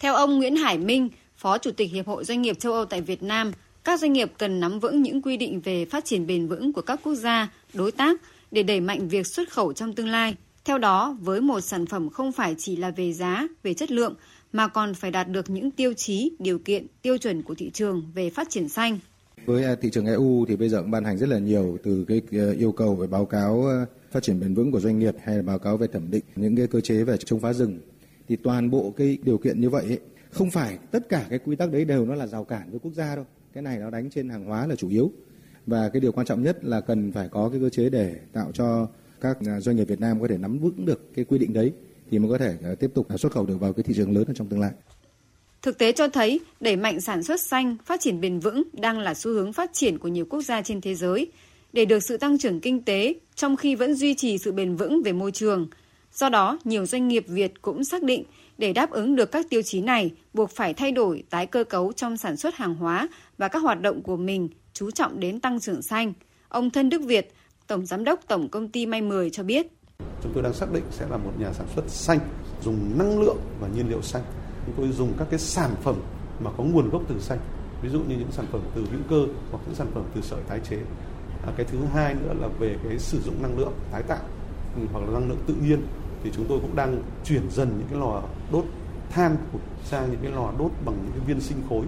Theo ông Nguyễn Hải Minh, Phó Chủ tịch Hiệp hội Doanh nghiệp châu Âu tại Việt Nam, các doanh nghiệp cần nắm vững những quy định về phát triển bền vững của các quốc gia, đối tác để đẩy mạnh việc xuất khẩu trong tương lai. Theo đó, với một sản phẩm không phải chỉ là về giá, về chất lượng mà còn phải đạt được những tiêu chí, điều kiện, tiêu chuẩn của thị trường về phát triển xanh. Với à, thị trường EU thì bây giờ cũng ban hành rất là nhiều từ cái ờ, yêu cầu về báo cáo ờ, phát triển bền vững của doanh nghiệp hay là báo cáo về thẩm định những cái cơ chế về chống phá rừng thì toàn bộ cái điều kiện như vậy ấy, không phải tất cả cái quy tắc đấy đều nó là rào cản với quốc gia đâu cái này nó đánh trên hàng hóa là chủ yếu và cái điều quan trọng nhất là cần phải có cái cơ chế để tạo cho các à, doanh nghiệp Việt Nam có thể nắm vững được cái quy định đấy thì mới có thể à, tiếp tục xuất khẩu được vào cái thị trường lớn ở trong tương lai. Thực tế cho thấy, đẩy mạnh sản xuất xanh, phát triển bền vững đang là xu hướng phát triển của nhiều quốc gia trên thế giới để được sự tăng trưởng kinh tế trong khi vẫn duy trì sự bền vững về môi trường. Do đó, nhiều doanh nghiệp Việt cũng xác định để đáp ứng được các tiêu chí này, buộc phải thay đổi tái cơ cấu trong sản xuất hàng hóa và các hoạt động của mình, chú trọng đến tăng trưởng xanh. Ông Thân Đức Việt, Tổng Giám đốc Tổng Công ty May 10 cho biết. Chúng tôi đang xác định sẽ là một nhà sản xuất xanh, dùng năng lượng và nhiên liệu xanh chúng tôi dùng các cái sản phẩm mà có nguồn gốc từ xanh ví dụ như những sản phẩm từ hữu cơ hoặc những sản phẩm từ sợi tái chế à, cái thứ hai nữa là về cái sử dụng năng lượng tái tạo hoặc là năng lượng tự nhiên thì chúng tôi cũng đang chuyển dần những cái lò đốt than sang những cái lò đốt bằng những cái viên sinh khối.